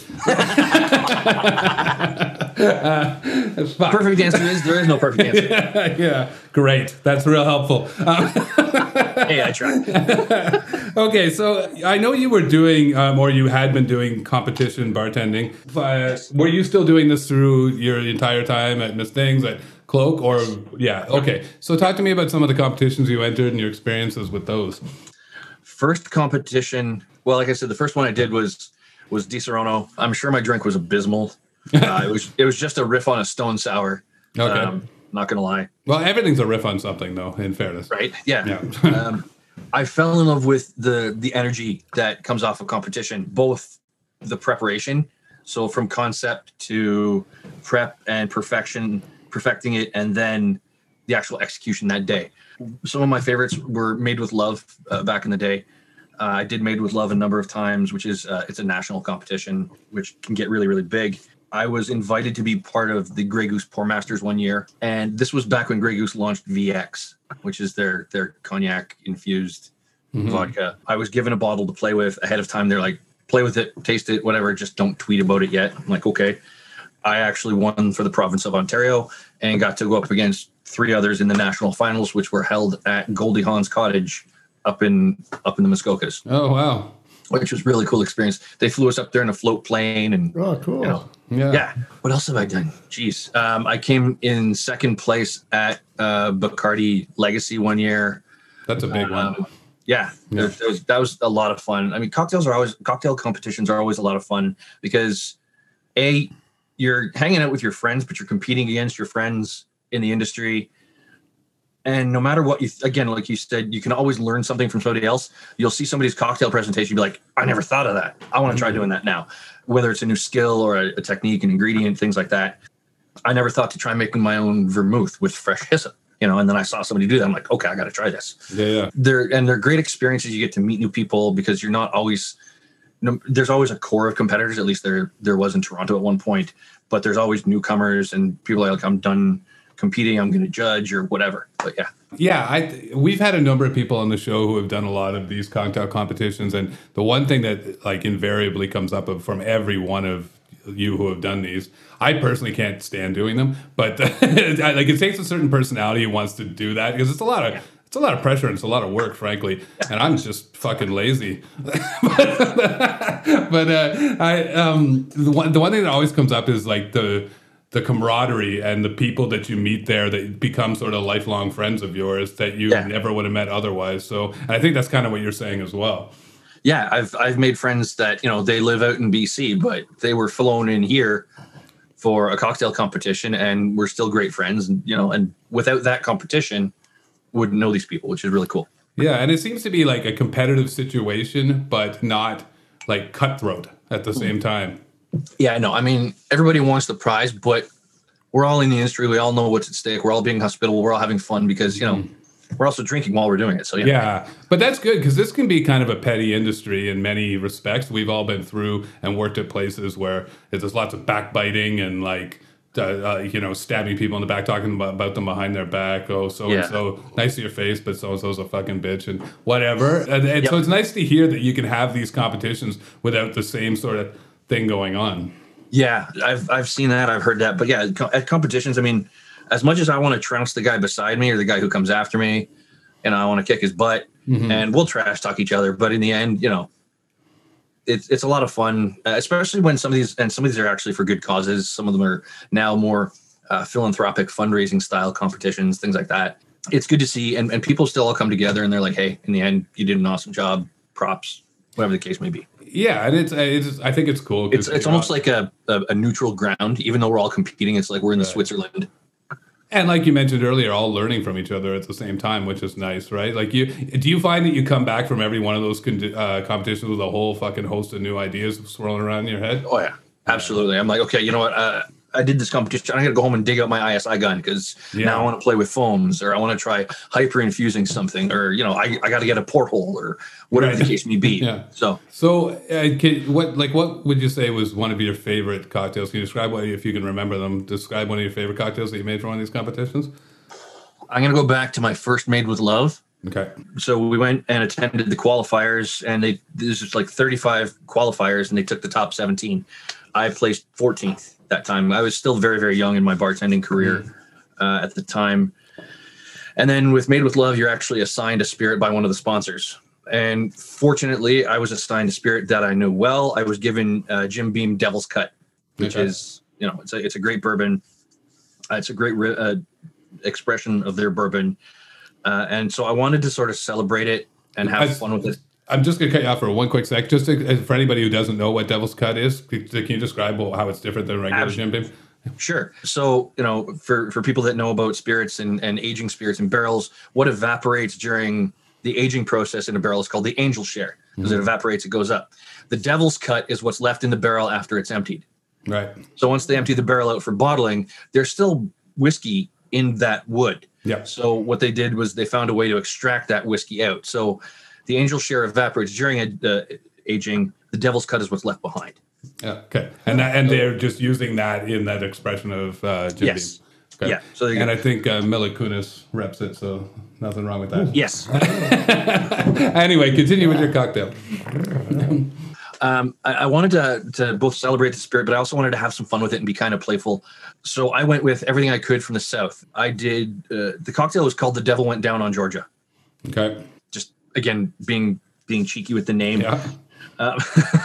uh, perfect answer is there is no perfect answer. yeah, yeah, great. That's real helpful. Um, hey, I tried. okay, so I know you were doing, um, or you had been doing competition bartending. Uh, were you still doing this through your entire time at Miss Thing's at Cloak, or yeah? Okay, so talk to me about some of the competitions you entered and your experiences with those first competition. Well, like I said, the first one I did was was Disaronno. I'm sure my drink was abysmal. Uh, it was it was just a riff on a stone sour. Okay. Um, not gonna lie. Well, everything's a riff on something, though. In fairness, right? Yeah. yeah. um, I fell in love with the the energy that comes off of competition, both the preparation, so from concept to prep and perfection, perfecting it, and then the actual execution that day some of my favorites were Made with Love uh, back in the day. Uh, I did Made with Love a number of times, which is uh, it's a national competition, which can get really really big. I was invited to be part of the Grey Goose Pour Masters one year, and this was back when Grey Goose launched VX, which is their their cognac infused mm-hmm. vodka. I was given a bottle to play with ahead of time. They're like, play with it, taste it, whatever. Just don't tweet about it yet. I'm like, okay. I actually won for the province of Ontario and got to go up against three others in the national finals, which were held at Goldie Hawn's cottage up in up in the Muskokas, Oh wow. which was really cool experience. They flew us up there in a float plane and Oh, cool. you know, Yeah. yeah. What else have I done? Jeez. Um, I came in second place at uh, Bacardi Legacy one year. That's a big one. Um, yeah, Yeah. there- there was, that was a lot of fun. I mean, cocktails are always cocktail competitions are always a lot of fun because a you're hanging out with your friends, but you're competing against your friends in the industry. And no matter what you again, like you said, you can always learn something from somebody else. You'll see somebody's cocktail presentation, be like, I never thought of that. I want to try mm-hmm. doing that now. Whether it's a new skill or a, a technique, an ingredient, things like that. I never thought to try making my own vermouth with fresh hyssop, you know, and then I saw somebody do that. I'm like, okay, I got to try this Yeah, yeah. they're and they're great experiences. You get to meet new people because you're not always. No, there's always a core of competitors. At least there there was in Toronto at one point, but there's always newcomers and people like, I'm done competing. I'm going to judge or whatever. But yeah, Yeah, I we've had a number of people on the show who have done a lot of these cocktail competitions, and the one thing that like invariably comes up from every one of you who have done these, I personally can't stand doing them, but like it takes a certain personality who wants to do that because it's a lot of it's a lot of pressure and it's a lot of work, frankly, and I'm just fucking lazy. but uh, I um, the one the one thing that always comes up is like the the camaraderie and the people that you meet there that become sort of lifelong friends of yours that you Yeah. never would have met otherwise. So I think that's kind of what you're saying as well. yeah. I've I've made friends that you know they live out in BC, but they were flown in here for a cocktail competition, and we're still great friends. And you know, and without that competition, wouldn't know these people, which is really cool. Yeah, and it seems to be like a competitive situation, but not like cutthroat at the same time. Yeah, I know. I mean, everybody wants the prize, but we're all in the industry. We all know what's at stake. We're all being hospitable. We're all having fun because you know mm. we're also drinking while we're doing it. So yeah, Yeah, but that's good because this can be kind of a petty industry in many respects. We've all been through and worked at places where there's lots of backbiting and like. Uh, uh, you know, stabbing people in the back, talking about, about them behind their back. Oh, so and so, nice to your face, but so and so's a fucking bitch, and whatever. And, and so it's nice to hear that you can have these competitions without the same sort of thing going on. yeah. I've I've seen that. I've heard that. But yeah, at competitions, I mean, as much as I want to trounce the guy beside me or the guy who comes after me, and I want to kick his butt, and we'll trash talk each other. But in the end, you know. It's, it's a lot of fun, uh, especially when some of these and some of these are actually for good causes. Some of them are now more uh, philanthropic fundraising style competitions, things like that. It's good to see, and, and people still all come together and they're like, "Hey, in the end, you did an awesome job. Props, whatever the case may be." Yeah, and it's it's. I think it's cool. It's it's almost like a, a a neutral ground, even though we're all competing. It's like we're in the Right. Switzerland. And like you mentioned earlier, all learning from each other at the same time, which is nice, right? Like you, do you find that you come back from every one of those con- uh, competitions with a whole fucking host of new ideas swirling around in your head? Oh yeah, absolutely. I'm like, okay, you know what? Uh, I did this competition. I'm gonna go home and dig out my ISI gun because Yeah. now I want to play with foams, or I want to try hyper infusing something, or you know, I, I got to get a porthole, or whatever Right. the case may be. Yeah. So So, uh, can, what like what would you say was one of your favorite cocktails? Can you describe what if you can remember them? Describe one of your favorite cocktails that you made for one of these competitions. I'm gonna go back to my first made with love. Okay. So we went and attended the qualifiers, and they there's just like 35 qualifiers, and they took the top 17. I placed 14th that time. I was still very very young in my bartending career uh, at the time. And then with Made with Love, you're actually assigned a spirit by one of the sponsors. And fortunately, I was assigned a spirit that I knew well. I was given uh, Jim Beam Devil's Cut, which Okay. is you know it's a it's a great bourbon. Uh, it's a great uh, expression of their bourbon. Uh, and so I wanted to sort of celebrate it and have I- fun with it. I'm just gonna cut you off for one quick sec. Just to, uh, for anybody who doesn't know what Devil's Cut is, can you describe how it's different than regular Jim Beam? Sure. So, you know, for, for people that know about spirits and, and aging spirits in barrels, what evaporates during the aging process in a barrel is called the angel share because it mm-hmm. evaporates, it goes up. The devil's cut is what's left in the barrel after it's emptied. Right. So once they empty the barrel out for bottling, there's still whiskey in that wood. Yeah. So what they did was they found a way to extract that whiskey out. So the angel share evaporates during uh, aging. The devil's cut is what's left behind. Yeah. Okay. And that, and they're just using that in that expression of uh, Jim Yes. Beam. Okay. Yeah, so and. I think uh, Mila Kunis reps it, so nothing wrong with that. Yes. anyway, continue with your cocktail. um, I, I wanted to to both celebrate the spirit, but I also wanted to have some fun with it and be kind of playful. So I went with everything I could from the south. I did uh, the cocktail was called "The Devil Went Down on Georgia." Okay. Again being being cheeky with the name. Yeah. Uh,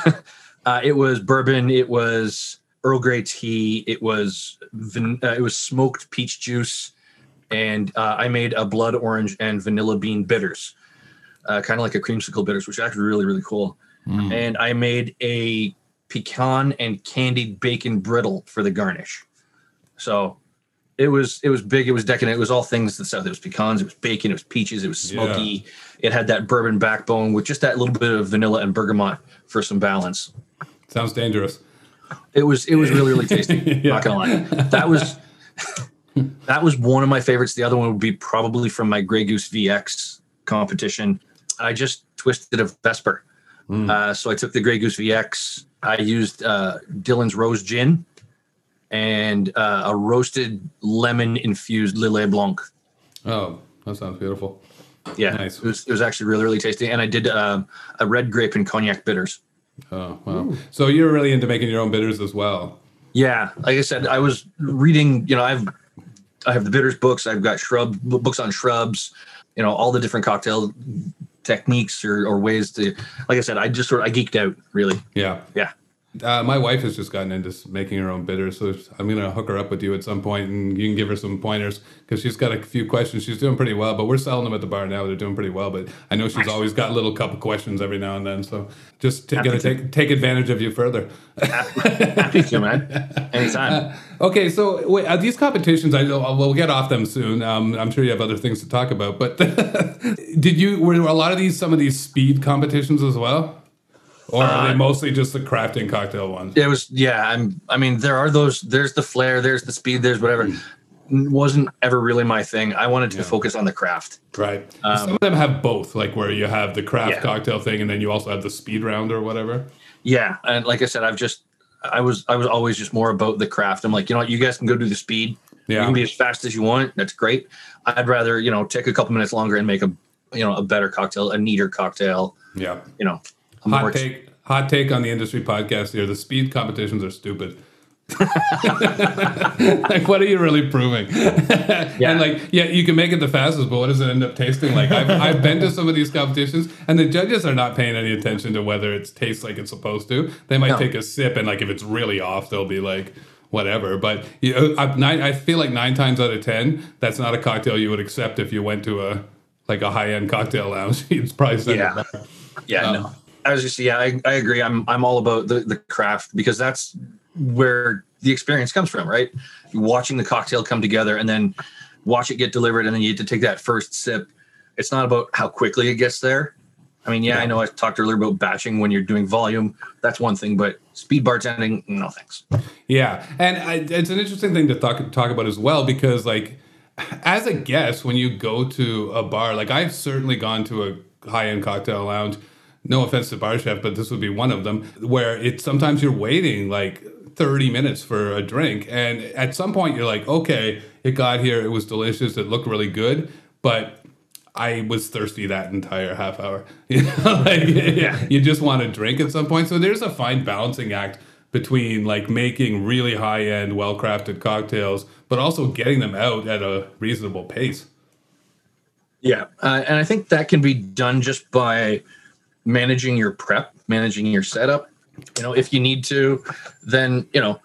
uh, it was bourbon. It was Earl Grey tea. It was van- uh, it was smoked peach juice, and uh, I made a blood orange and vanilla bean bitters, uh, kind of like a creamsicle bitters, which is actually really really cool. And I made a pecan and candied bacon brittle for the garnish. So it was it was big. It was decadent. It was all things the south. It was pecans. It was bacon. It was peaches. It was smoky. It had that bourbon backbone with just that little bit of vanilla and bergamot for some balance. Sounds dangerous. It was it was really really tasty. Yeah. Not gonna lie. That was that was one of my favorites. The other one would be probably from my Grey Goose VX competition. I just twisted a Vesper. Uh, so I took the Grey Goose VX. I used uh, Dillon's Rose Gin and uh, a roasted lemon infused Lillet Blanc. Oh, that sounds beautiful. Yeah, Nice. it was it was actually really really tasty. And I did um, a red grape and cognac bitters. Oh, wow. So you're really into making your own bitters as well. Yeah, like I said, I was reading. You know, I've I have the bitters books. I've got shrub books on shrubs. You know, all the different cocktail techniques or, or ways to. Like I said, I just sort of I geeked out. Really. Yeah. Yeah. Uh, my wife has just gotten into making her own bitters, so I'm gonna hook her up with you at some point, and you can give her some pointers because she's got a few questions. She's doing pretty well, but we're selling them at the bar now. They're doing pretty well, but I know she's always got a little couple questions every now and then. So just to, gonna take take advantage of you further. Happy to, man. Anytime. Okay, so wait, uh, these competitions, I know we'll get off them soon. Um, I'm sure you have other things to talk about, but did you were a lot of these some of these speed competitions as well, or are they uh, mostly just the crafting cocktail ones? It was yeah. I'm. I mean, there are those. There's the flair. There's the speed. There's whatever. Wasn't ever really my thing. I wanted to focus on the craft. Right. Um, some of them have both, like where you have the craft Yeah. cocktail thing, and then you also have the speed round or whatever. Yeah, and like I said, I've just I was I was always just more about the craft. I'm like, you know what, you guys can go do the speed. Yeah. You can be as fast as you want. That's great. I'd rather, you know, take a couple minutes longer and make a you know, a better cocktail, a neater cocktail, Yeah. you know. Hot take. Hot take on the industry podcast here. The speed competitions are stupid. like, what are you really proving? And like, yeah, you can make it the fastest, but what does it end up tasting like? I've, I've been to some of these competitions, and the judges are not paying any attention to whether it tastes like it's supposed to. They might No. take a sip, and like, if it's really off, they'll be like, whatever. But you uh, know, I, nine, I feel like nine times out of ten, that's not a cocktail you would accept if you went to a like a high end cocktail lounge. You'd probably send Yeah. it back. Yeah, um, no. I was just yeah, I, I agree. I'm I'm all about the, the craft because that's where the experience comes from, right? Watching the cocktail come together and then watch it get delivered and then you get to take that first sip. It's not about how quickly it gets there. I mean, yeah, I know I talked earlier about batching when you're doing volume. That's one thing, but speed bartending, no thanks. Yeah, and I, it's an interesting thing to talk talk about as well because, like, as a guest, when you go to a bar, like I've certainly gone to a high end cocktail lounge. No offense to bar chef, but this would be one of them where it's sometimes you're waiting like 30 minutes for a drink, and at some point you're like, okay, it got here, it was delicious, it looked really good, but I was thirsty that entire half hour. You know, like you just want to drink at some point. So there's a fine balancing act between like making really high end, well crafted cocktails, but also getting them out at a reasonable pace. Yeah, uh, and I think that can be done just by managing your prep, managing your setup. You know, if you need to, then you know,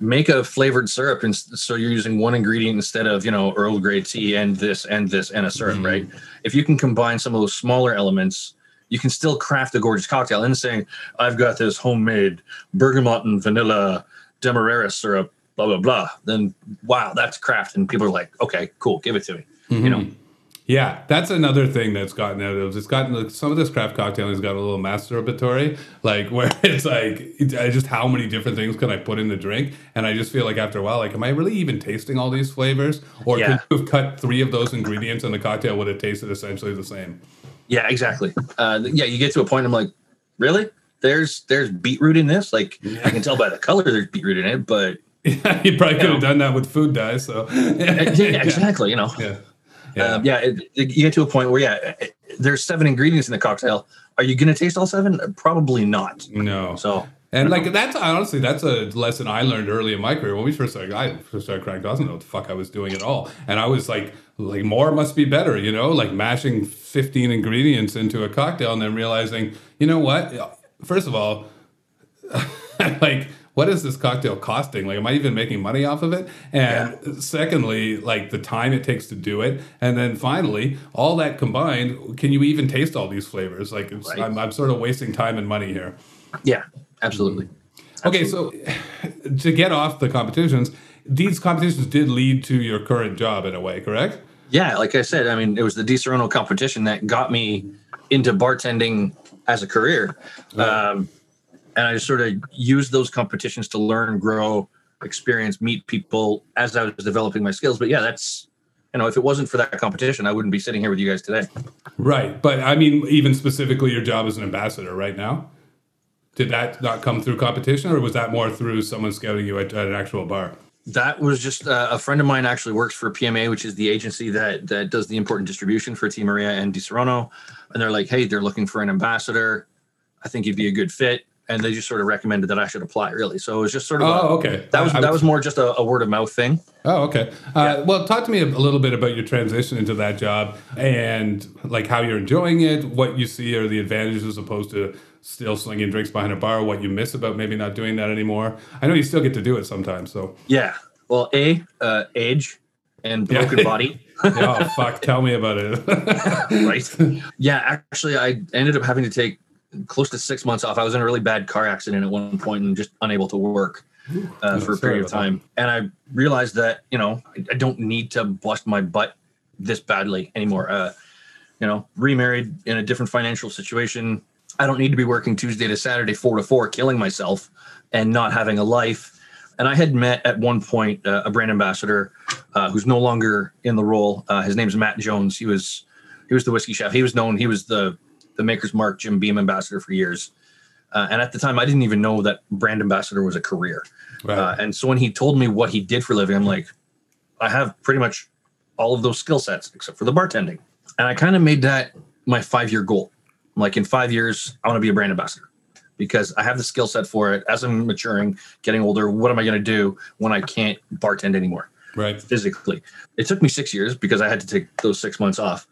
make a flavored syrup, and so you're using one ingredient instead of you know Earl Grey tea and this and this and a syrup, mm-hmm. right? If you can combine some of those smaller elements, you can still craft a gorgeous cocktail. And saying, "I've got this homemade bergamot and vanilla demerara syrup," blah blah blah. Then wow, that's craft, and people are like, "Okay, cool, give it to me." You know. Mm-hmm. Yeah, that's another thing that's gotten out of. It's gotten like, some of this craft cocktail has got a little masturbatory, like where it's like it- I just how many different things can I put in the drink, and I just feel like after a while, like, am I really even tasting all these flavors, or Yeah. could you have cut three of those ingredients and the cocktail would have tasted essentially the same? Yeah, exactly. Uh, yeah, you get to a point. I'm like, really? There's there's beetroot in this. Like I can tell by the color there's beetroot in it, but Yeah, you probably could have done that with food dye. So yeah, exactly. You know, yeah, yeah. Um, yeah. It, it- you get to a point where yeah, it- there's seven ingredients in the cocktail. Are you going to taste all seven? Probably not. No. So And like that's honestly that's a lesson I learned early in my career. When we first started, I first started cranked. I wasn't know what the fuck I was doing at all, and I was like, like more must be better, you know, like mashing fifteen ingredients into a cocktail and then realizing, you know what? First of all, like what is this cocktail costing? Like, am I even making money off of it? And yeah. secondly, like the time it takes to do it, and then finally, all that combined, can you even taste all these flavors? Like, right. I'm, I'm sort of wasting time and money here. Yeah, absolutely. Okay, so to get off the competitions, these competitions did lead to your current job in a way, correct? Yeah, like I said, I mean, it was the Disaronno competition that got me into bartending as a career. Um, and I sort of used those competitions to learn, grow, experience, meet people as I was developing my skills. But yeah, that's you know, if it wasn't for that competition, I wouldn't be sitting here with you guys today. Right, but I mean, even specifically, your job as an ambassador right now. Did that not come through competition, or was that more through someone scouting you at, at an actual bar? That was just uh, a friend of mine actually works for PMA, which is the agency that that does the important distribution for Tia Maria and Disaronno. And they're like, hey, they're looking for an ambassador. I think you'd be a good fit and they just sort of recommended that I should apply. Really, so it was just sort of. Oh, a, okay. That was I, that was more just a, a, word of mouth thing. Oh, okay. Uh, yeah. Well, talk to me a little bit about your transition into that job and like how you're enjoying it, what you see are the advantages as opposed to still slinging drinks behind a bar, what you miss about maybe not doing that anymore. I know you still get to do it sometimes, so. Yeah. Well, a uh, age and broken yeah. body. oh fuck! Tell me about it. right. Yeah, actually, I ended up having to take close to six months off. I was in a really bad car accident at one point and just unable to work uh, for a period of time. And I realized that you know I, don't need to bust my butt this badly anymore. Uh, you know, remarried in a different financial situation. I don't need to be working Tuesday to Saturday, four to four, killing myself and not having a life. And I had met at one point uh, a brand ambassador uh, who's no longer in the role. Uh, his name's Matt Jones. He was he was the whiskey chef. He was known. He was the the Maker's Mark Jim Beam ambassador for years. Uh, and at the time, I didn't even know that brand ambassador was a career. Right. Uh, and so when he told me what he did for a living, I'm like, I have pretty much all of those skill sets except for the bartending. And I kind of made that my five year goal. I'm like, in five years, I want to be a brand ambassador because I have the skill set for it. As I'm maturing, getting older, what am I going to do when I can't bartend anymore? Right. Physically. It took me six years because I had to take those six months off.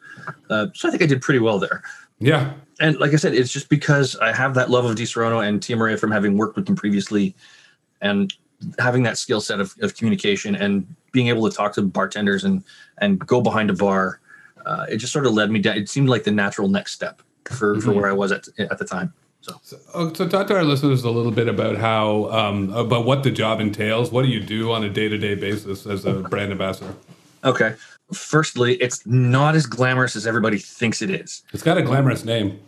Uh, so I think I did pretty well there. Yeah. And like I said, it's just because I have that love of Disaronno and Tia Maria from having worked with them previously and having that skill set of, of communication and being able to talk to bartenders and and go behind a bar. Uh, it just sort of led me down. It seemed like the natural next step for, mm-hmm. for where I was at at the time. So. So, oh, so, talk to our listeners a little bit about how um, about what the job entails. What do you do on a day to day basis as a brand ambassador? Okay, firstly, it's not as glamorous as everybody thinks it is. It's got a glamorous name.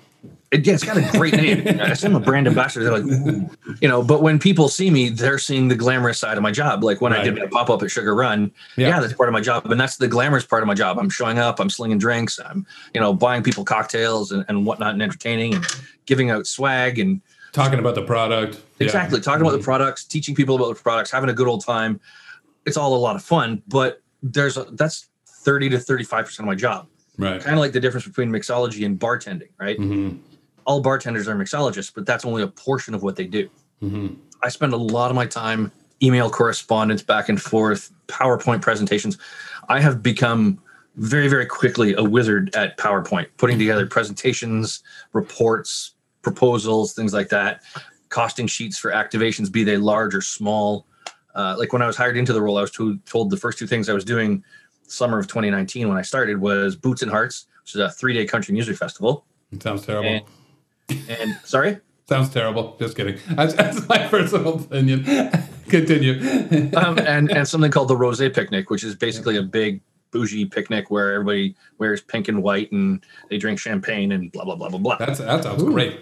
It, yeah, it's got a great name. I am a brand ambassador. They're like, Ooh. you know, but when people see me, they're seeing the glamorous side of my job. Like when right. I did my pop up at Sugar Run, yeah. yeah. that's part of my job. And that's the glamorous part of my job. I'm showing up, I'm slinging drinks, I'm, you know, buying people cocktails and, and whatnot and entertaining and giving out swag and talking about the product. Exactly. Yeah. Talking about the mm-hmm. products, teaching people about the products, having a good old time. It's all a lot of fun, but there's a, that's 30 to 35% of my job. Right. Kind of like the difference between mixology and bartending, right? Mm-hmm. All bartenders are mixologists, but that's only a portion of what they do. Mm-hmm. I spend a lot of my time email correspondence back and forth, PowerPoint presentations. I have become very, very quickly a wizard at PowerPoint, putting together presentations, reports, proposals, things like that, costing sheets for activations, be they large or small. Uh, like when I was hired into the role, I was told the first two things I was doing summer of 2019 when I started was Boots and Hearts, which is a three day country music festival. It sounds terrible. And, and sorry? Sounds terrible. Just kidding. That's, that's my personal opinion. Continue. um, and and something called the Rose Picnic, which is basically a big bougie picnic where everybody wears pink and white and they drink champagne and blah blah blah blah blah. That's that sounds Ooh. great.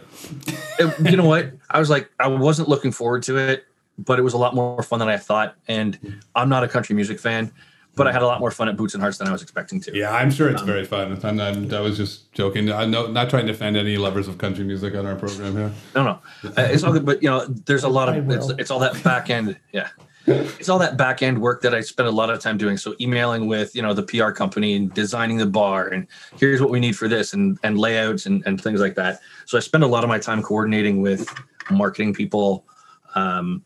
It, you know what? I was like, I wasn't looking forward to it, but it was a lot more fun than I thought. And I'm not a country music fan but I had a lot more fun at Boots and Hearts than I was expecting to. Yeah, I'm sure it's um, very fun. I'm not, I was just joking. I'm no, not trying to offend any lovers of country music on our program here. No, no, uh, it's all good. But you know, there's a lot of it's, it's all that back end. Yeah, it's all that back end work that I spend a lot of time doing. So emailing with you know the PR company and designing the bar and here's what we need for this and and layouts and, and things like that. So I spend a lot of my time coordinating with marketing people, um,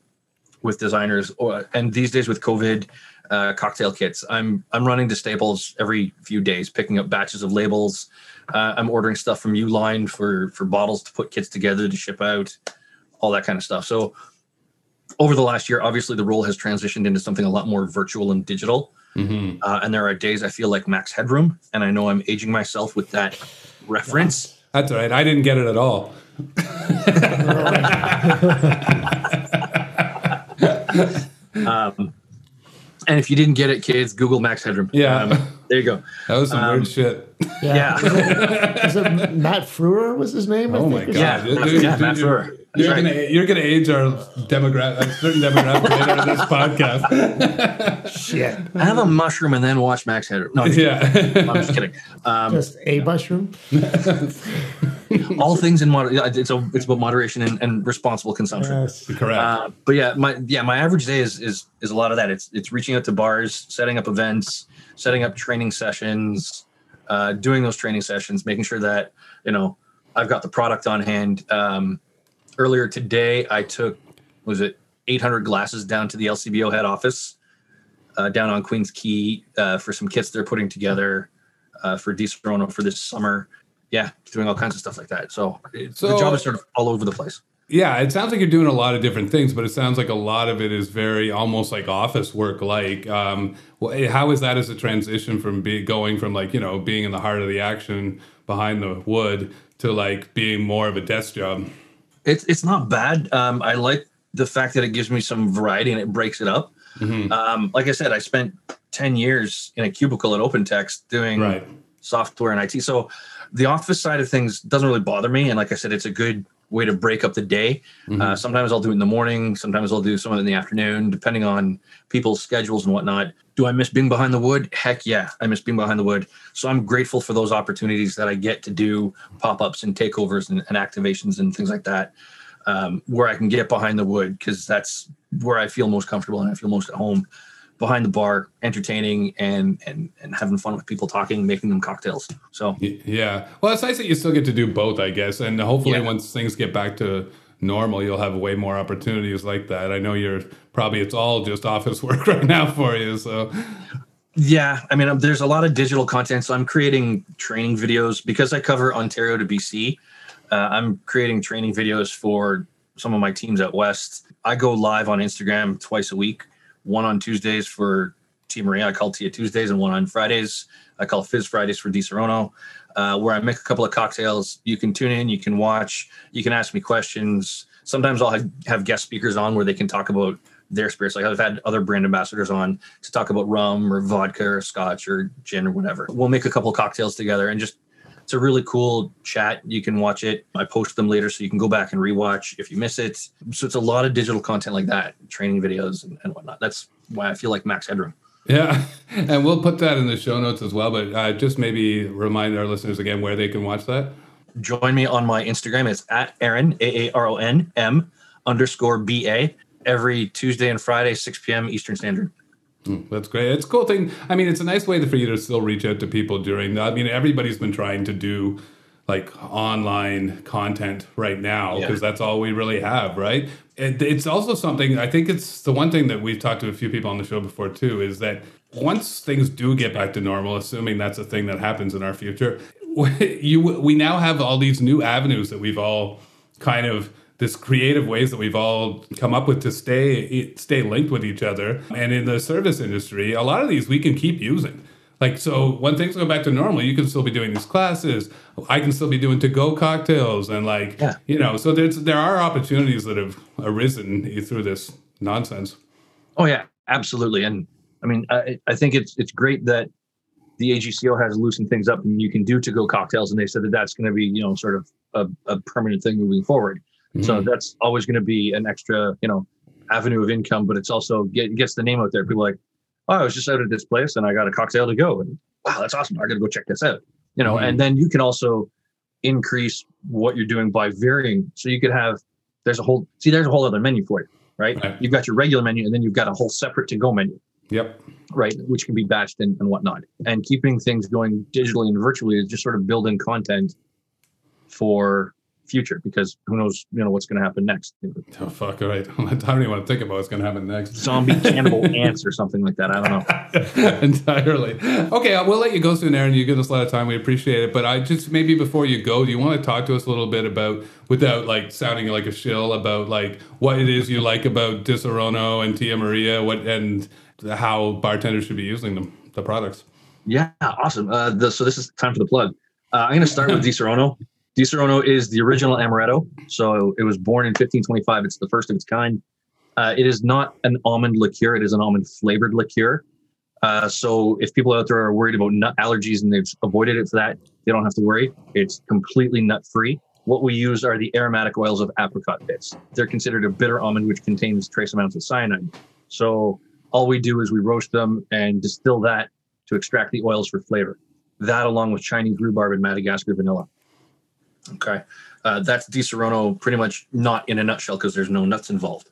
with designers, or, and these days with COVID, uh, cocktail kits. I'm I'm running to Staples every few days, picking up batches of labels. Uh, I'm ordering stuff from Uline for for bottles to put kits together to ship out, all that kind of stuff. So over the last year, obviously the role has transitioned into something a lot more virtual and digital. Mm-hmm. Uh, and there are days I feel like Max Headroom, and I know I'm aging myself with that reference. That's all right. I didn't get it at all. um, and if you didn't get it, kids, Google Max Headroom. Yeah. Um, there you go. That was some um, weird shit. Yeah. yeah. was, it, was, it, Matt Frewer was his name? Oh my god. Yeah, dude, dude, yeah, Matt Frewer. You're right. gonna you're gonna age our demographic a certain demographic later in this podcast. Shit. I have a mushroom and then watch Max Headroom. No, I'm yeah. I'm just kidding. Um, just a mushroom. all things in moder- it's a, it's about moderation and, and responsible consumption. Yes. Correct. Uh, but yeah, my yeah my average day is is is a lot of that. It's it's reaching out to bars, setting up events, setting up training sessions, uh, doing those training sessions, making sure that you know I've got the product on hand. Um, earlier today, I took was it 800 glasses down to the LCBO head office uh, down on Queens Quay uh, for some kits they're putting together uh, for Disaronno for this summer. Yeah, doing all kinds of stuff like that. So, so the job is sort of all over the place. Yeah, it sounds like you're doing a lot of different things, but it sounds like a lot of it is very almost like office work. Like, um, how is that as a transition from be, going from like you know being in the heart of the action behind the wood to like being more of a desk job? It's it's not bad. Um, I like the fact that it gives me some variety and it breaks it up. Mm-hmm. Um, like I said, I spent ten years in a cubicle at OpenText doing right. software and IT. So the office side of things doesn't really bother me. And like I said, it's a good way to break up the day. Mm-hmm. Uh, sometimes I'll do it in the morning. Sometimes I'll do some of it in the afternoon, depending on people's schedules and whatnot. Do I miss being behind the wood? Heck yeah, I miss being behind the wood. So I'm grateful for those opportunities that I get to do pop ups and takeovers and, and, activations and things like that, um, where I can get behind the wood because that's where I feel most comfortable and I feel most at home behind the bar, entertaining and and and having fun with people talking, making them cocktails. So yeah, well, it's nice that you still get to do both, I guess, and hopefully yeah. once things get back to normal, you'll have way more opportunities like that. I know you're probably it's all just office work right now for you, so. Yeah, I mean, um, there's a lot of digital content. So I'm creating training videos because I cover Ontario to BC. Uh, I'm creating training videos for some of my teams at West. I go live on Instagram twice a week one on Tuesdays for Tia Maria. I call Tia Tuesdays, and one on Fridays. I call Fizz Fridays for Disaronno, uh, where I make a couple of cocktails. You can tune in, you can watch, you can ask me questions. Sometimes I'll have, have guest speakers on where they can talk about their spirits. Like I've had other brand ambassadors on to talk about rum or vodka or scotch or gin or whatever. We'll make a couple cocktails together and just it's a really cool chat. You can watch it. I post them later so you can go back and rewatch if you miss it. So it's a lot of digital content like that, training videos and, and whatnot. That's why I feel like Max Headroom. Yeah, and we'll put that in the show notes as well. But uh, just maybe remind our listeners again where they can watch that. Join me on my Instagram. It's at Aaron A A R O N M underscore B A every Tuesday and Friday, 6 p.m. Eastern Standard. Mm, that's great. It's a cool thing. I mean, it's a nice way for you to still reach out to people during that. I mean, everybody's been trying to do like online content right now because yeah. that's all we really have, right? It, it's also something I think it's the one thing that we've talked to a few people on the show before too is that once things do get back to normal, assuming that's a thing that happens in our future, you we now have all these new avenues that we've all kind of this creative ways that we've all come up with to stay stay linked with each other. And in the service industry, a lot of these we can keep using. Like so, when things go back to normal, you can still be doing these classes. I can still be doing to-go cocktails, and like yeah. you know, so there's there are opportunities that have arisen through this nonsense. Oh yeah, absolutely. And I mean, I, I think it's it's great that the AGCO has loosened things up, and you can do to-go cocktails, and they said that that's going to be you know sort of a, a permanent thing moving forward. Mm-hmm. So that's always going to be an extra, you know, avenue of income, but it's also get, gets the name out there. People like, oh, I was just out at this place and I got a cocktail to go, and wow, that's awesome. I got to go check this out. You know, mm-hmm. and then you can also increase what you're doing by varying. So you could have there's a whole see there's a whole other menu for you. right? Right. You've got your regular menu, and then you've got a whole separate to go menu, Yep. right? Which can be batched and, and whatnot. And keeping things going digitally and virtually is just sort of building content for future because who knows, you know, what's going to happen next. Oh fuck! All right. I don't even want to think about what's going to happen next. Zombie cannibal ants or something like that. I don't know. Entirely. Okay, I- we'll let you go soon, Aaron. You give us a lot of time. We appreciate it. But I just maybe before you go, do you want to talk to us a little bit about, without like sounding like a shill, about like what it is you like about Disaronno and Tia Maria, what and how bartenders should be using them, the products. Yeah, awesome. Uh, the, so this is time for the plug. Uh, I'm going to start with Disaronno. Disaronno is the original amaretto. So it was born in 1525. It's the first of its kind. Uh, it is not an almond liqueur. It is an almond flavored liqueur. Uh, so if people out there are worried about nut allergies and they've avoided it for that, they don't have to worry. It's completely nut free. What we use are the aromatic oils of apricot bits. They're considered a bitter almond, which contains trace amounts of cyanide. So all we do is we roast them and distill that to extract the oils for flavor. That, along with Chinese rhubarb and Madagascar vanilla. Okay, uh, that's Disaronno pretty much not in a nutshell because there's no nuts involved.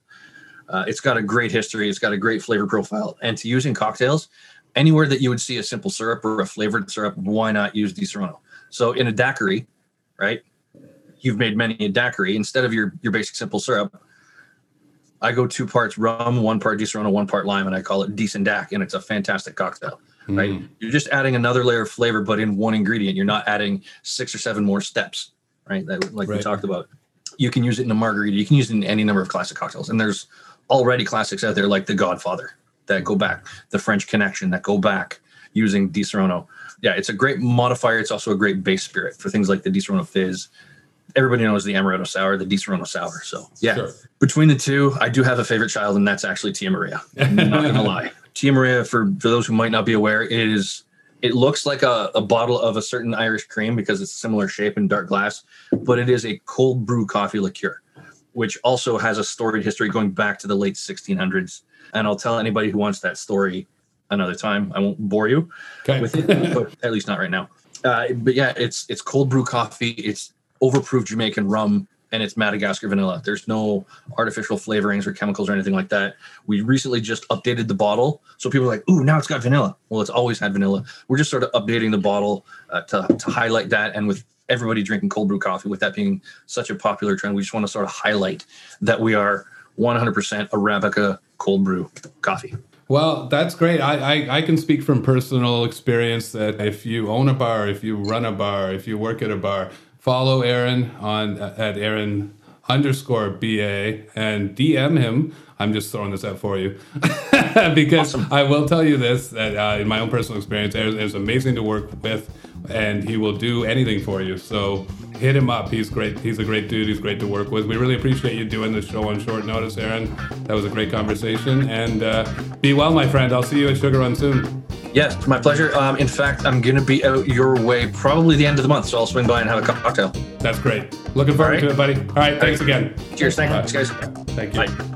Uh, it's got a great history. It's got a great flavor profile, and to use in cocktails, anywhere that you would see a simple syrup or a flavored syrup, why not use Disaronno? So in a daiquiri, right? You've made many a daiquiri instead of your your basic simple syrup. I go two parts rum, one part Disaronno, one part lime, and I call it decent DAC, and it's a fantastic cocktail. Right? Mm. You're just adding another layer of flavor, but in one ingredient. You're not adding six or seven more steps. Right? That, like we talked about. You can use it in a margarita. You can use it in any number of classic cocktails, and there's already classics out there like The Godfather that go back, The French Connection that go back using Disaronno. Yeah, it's a great modifier. It's also a great base spirit for things like the Disaronno Fizz. Everybody knows the Amaretto Sour, the Disaronno Sour. So yeah, Sure. between the two, I do have a favorite child, and that's actually Tia Maria. I'm not gonna lie. Tia Maria, for for those who might not be aware, is it looks like a, a bottle of a certain Irish cream because it's a similar shape and dark glass, but it is a cold brew coffee liqueur, which also has a storied history going back to the late 1600s. And I'll tell anybody who wants that story another time. I won't bore you Okay. with it, but at least not right now. Uh, but yeah, it's it's cold brew coffee. It's overproof Jamaican rum, and it's Madagascar vanilla. There's no artificial flavorings or chemicals or anything like that. We recently just updated the bottle, so people are like, "Ooh, now it's got vanilla." Well, it's always had vanilla. We're just sort of updating the bottle uh, to to highlight that, and with everybody drinking cold brew coffee, with that being such a popular trend, we just want to sort of highlight that we are 100% Arabica cold brew coffee. Well, that's great. I, I, I can speak from personal experience that if you own a bar, if you run a bar, if you work at a bar, follow Aaron on at Aaron underscore BA and DM him. I'm just throwing this out for you because I will tell you this that uh, in my own personal experience, Aaron is amazing to work with and he will do anything for you. So hit him up. He's great. He's a great dude. He's great to work with. We really appreciate you doing this show on short notice, Aaron. That was a great conversation. And uh, be well, my friend. I'll see you at Sugar Run soon. Yes, my pleasure. Um, in fact, I'm going to be out your way probably the end of the month, so I'll swing by and have a cocktail. That's great. Looking forward All right. to it, buddy. All right. Thanks again. Cheers. Thanks, guys. Thank you. Bye.